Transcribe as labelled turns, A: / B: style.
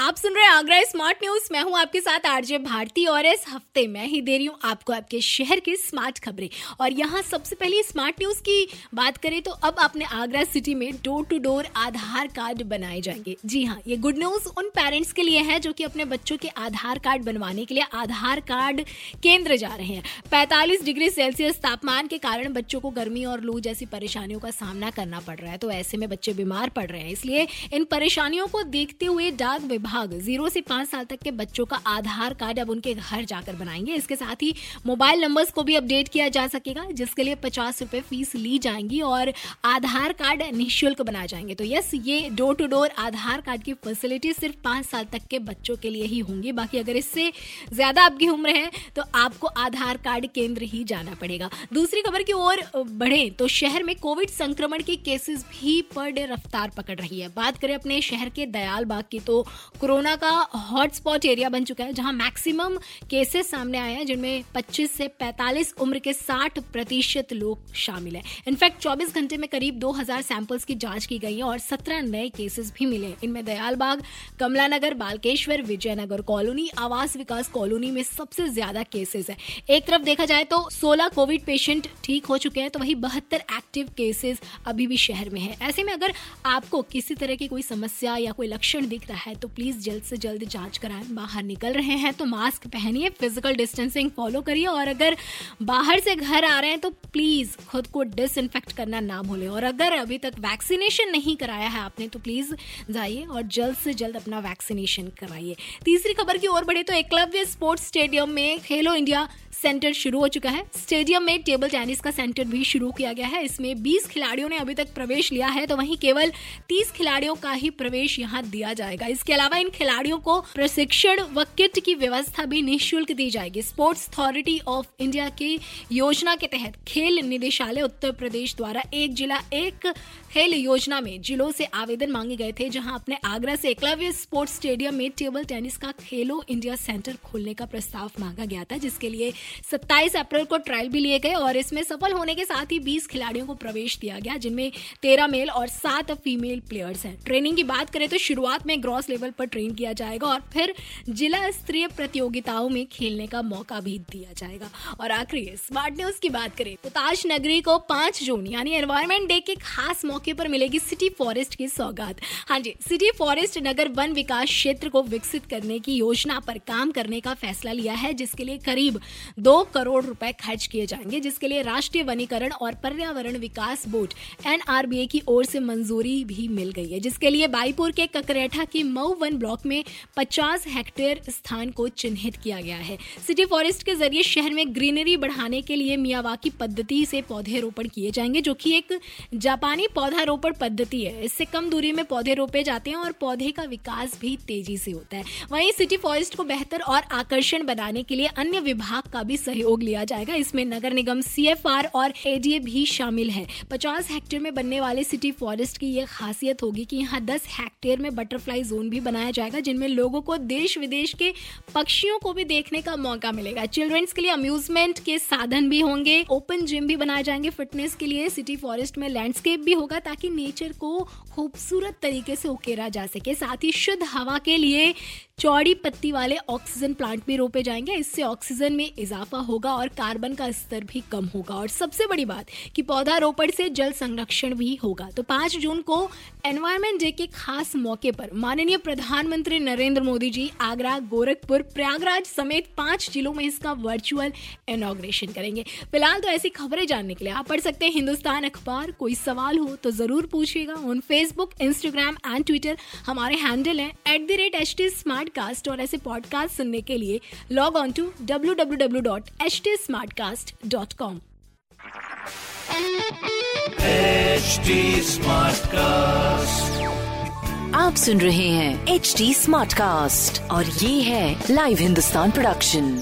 A: आप सुन रहे हैं आगरा स्मार्ट न्यूज़। मैं हूँ आपके साथ आरजे भारती और इस हफ़्ते मैं ही दे रही हूँ आपको आपके शहर की स्मार्ट खबरें। और यहाँ सबसे पहले स्मार्ट न्यूज़ की बात करें तो अब अपने आगरा सिटी में door to door Aadhaar card बनाए जाएँगे। जी हाँ, ये गुड न्यूज़ उन पेरेंट्स के लिए है जो कि अपने बच्चों के आधार कार्ड बनवाने के लिए आधार कार्ड केंद्र जा रहे हैं। पैंतालीस डिग्री सेल्सियस तापमान के कारण बच्चों को गर्मी और लू जैसी परेशानियों का सामना करना पड़ रहा है। तो ऐसे में बच्चे बीमार पड़ रहे हैं, इसलिए इन परेशानियों को देखते हुए डाक विभाग विभाग ज़ीरो से पाँच साल तक के बच्चों का आधार कार्ड अब उनके घर जाकर बनाएँगे। इसके साथ ही मोबाइल नंबर्स को भी अपडेट किया जा सकेगा, जिसके लिए पचास रुपए फ़ीस ली जाएँगी और आधार कार्ड निःशुल्क बनाए जाएँगे। तो यस, ये door to door Aadhaar card की फैसिलिटी सिर्फ़ पाँच साल तक के बच्चों के लिए ही होंगी। बाकी अगर इससे ज़्यादा आपकी उम्र है तो आपको आधार कार्ड केंद्र ही जाना पड़ेगा। दूसरी खबर की ओर बढ़े तो शहर में कोविड संक्रमण के केसेस भी पर डे रफ्तार पकड़ रही है। बात करें अपने शहर के दयाल बाग की तो कोरोना का हॉटस्पॉट एरिया बन चुका है, जहाँ मैक्सिमम केसेस सामने आए हैं, जिनमें 25 से 45 उम्र के 60 प्रतिशत लोग शामिल हैं। इनफैक्ट 24 घंटे में करीब 2000 सैंपल्स की जाँच की गई है और 17 नए केसेस भी मिले हैं। इनमें दयालबाग कमलानगर, बालकेश्वर, विजयनगर कॉलोनी, आवास विकास कॉलोनी में सबसे ज़्यादा केसेस है। एक तरफ़ देखा जाए तो 16 कोविड पेशेंट ठीक हो चुके हैं तो वही बहत्तर एक्टिव केसेस अभी भी शहर में है। ऐसे में अगर आपको किसी तरह की कोई समस्या या कोई लक्षण दिख रहा है तो प्लीज़ जल्द से जल्द जाँच कराएँ। बाहर निकल रहे हैं तो मास्क पहनिए फ़िज़िकल डिस्टेंसिंग फॉलो करिए और अगर बाहर से घर आ रहे हैं तो प्लीज़ खुद को डिसइनफेक्ट करना ना भूलें। और अगर अभी तक वैक्सीनेशन नहीं कराया है आपने तो प्लीज़ जाइए और जल्द से जल्द अपना वैक्सीनेशन कराइए। तीसरी खबर की ओर बढ़े तो एकलव्य स्पोर्ट्स स्टेडियम में खेलो इंडिया सेंटर शुरू हो चुका है। स्टेडियम में टेबल टेनिस का सेंटर भी शुरू किया गया है। इसमें 20 खिलाड़ियों ने अभी तक प्रवेश लिया है तो वहीं केवल 30 खिलाड़ियों का ही प्रवेश यहाँ दिया जाएगा। इसके अलावा इन खिलाड़ियों को प्रशिक्षण व किट की व्यवस्था भी निःशुल्क दी जाएगी। स्पोर्ट्स अथॉरिटी ऑफ़ इंडिया की योजना के तहत खेल निदेशालय उत्तर प्रदेश द्वारा एक जिला, एक खेल योजना में जिलों से आवेदन मांगे गए थे, जहाँ अपने आगरा से एकलव्य स्पोर्ट्स स्टेडियम में टेबल टेनिस का खेलो इंडिया सेंटर खोलने का प्रस्ताव मांगा गया था, जिसके लिए 27 अप्रैल को ट्रायल भी लिए गए और इसमें सफल होने के साथ ही 20 खिलाड़ियों को प्रवेश दिया गया, जिनमें 13 मेल और 7 फीमेल प्लेयर्स हैं। ट्रेनिंग की बात करें तो शुरुआत में ग्रॉस लेवल पर ट्रेन किया जाएगा और फिर जिला स्तरीय प्रतियोगिताओं में खेलने का मौका भी दिया जाएगा। और आखिरी स्मार्ट न्यूज़ की बात करें तो ताज नगरी को पाँच जून यानी एनवायरमेंट डे के खास मौके पर मिलेगी सिटी फॉरेस्ट की सौगात। हाँ जी सिटी फॉरेस्ट नगर वन विकास क्षेत्र को विकसित करने की योजना पर काम करने का फैसला लिया है, जिसके लिए करीब दो करोड़ रुपए खर्च किए जाएँगे, जिसके लिए राष्ट्रीय वनीकरण और पर्यावरण विकास बोर्ड एनआरबीए की ओर से मंजूरी भी मिल गई है। जिसके लिए बाईपुर के ककरेठा की मऊ वन ब्लॉक में 50 हेक्टेयर स्थान को चिन्हित किया गया है। सिटी फॉरेस्ट के ज़रिए शहर में ग्रीनरी बढ़ाने के लिए मियावाकी पद्धति से पौधे रोपण किए जाएँगे, जो कि एक जापानी पौधारोपण पद्धति है। इससे कम दूरी में पौधे रोपे जाते हैं और पौधे का विकास भी तेज़ी से होता है। वहीं सिटी फॉरेस्ट को बेहतर और आकर्षण बनाने के लिए अन्य विभाग का भी सहयोग लिया जाएगा। इसमें नगर निगम सीएफआर और एडीए भी शामिल है। पचास हेक्टेयर में बनने वाले सिटी फॉरेस्ट की यह खासियत होगी कि यहाँ दस हेक्टेयर में बटरफ्लाई जोन भी बनाया जाएगा, जिनमें लोगों को देश विदेश के पक्षियों को भी देखने का मौका मिलेगा। चिल्ड्रंस के लिए अम्यूजमेंट के साधन भी होंगे ओपन जिम भी बनाए जाएँगे फिटनेस के लिए सिटी फॉरेस्ट में लैंडस्केप भी होगा, ताकि नेचर को खूबसूरत तरीके से उकेरा जा सके। साथ ही शुद्ध हवा के लिए चौड़ी पत्ती वाले ऑक्सीजन प्लांट भी रोपे जाएँगे। इससे ऑक्सीजन में इजाफा होगा और कार्बन का स्तर भी कम होगा। और सबसे बड़ी बात कि पौधारोपण से जल संरक्षण भी होगा। तो पाँच जून को एनवायरमेंट डे के खास मौके पर माननीय प्रधानमंत्री नरेंद्र मोदी जी आगरा, गोरखपुर, प्रयागराज समेत पाँच जिलों में इसका वर्चुअल इनोग्रेशन करेंगे। फ़िलहाल तो ऐसी खबरें जानने के लिए आप पढ़ सकते हैं हिंदुस्तान अखबार। कोई सवाल हो तो ज़रूर पूछिएगा on Facebook Instagram and Twitter हमारे हैंडल है at the rate H T smart cast और ऐसे पॉडकास्ट सुनने के लिए log on to W W W dot H T smart cast dot com
B: HD Smartcast.
C: आप सुन रहे हैं एच डी स्मार्ट कास्ट और ये है लाइव हिंदुस्तान प्रोडक्शन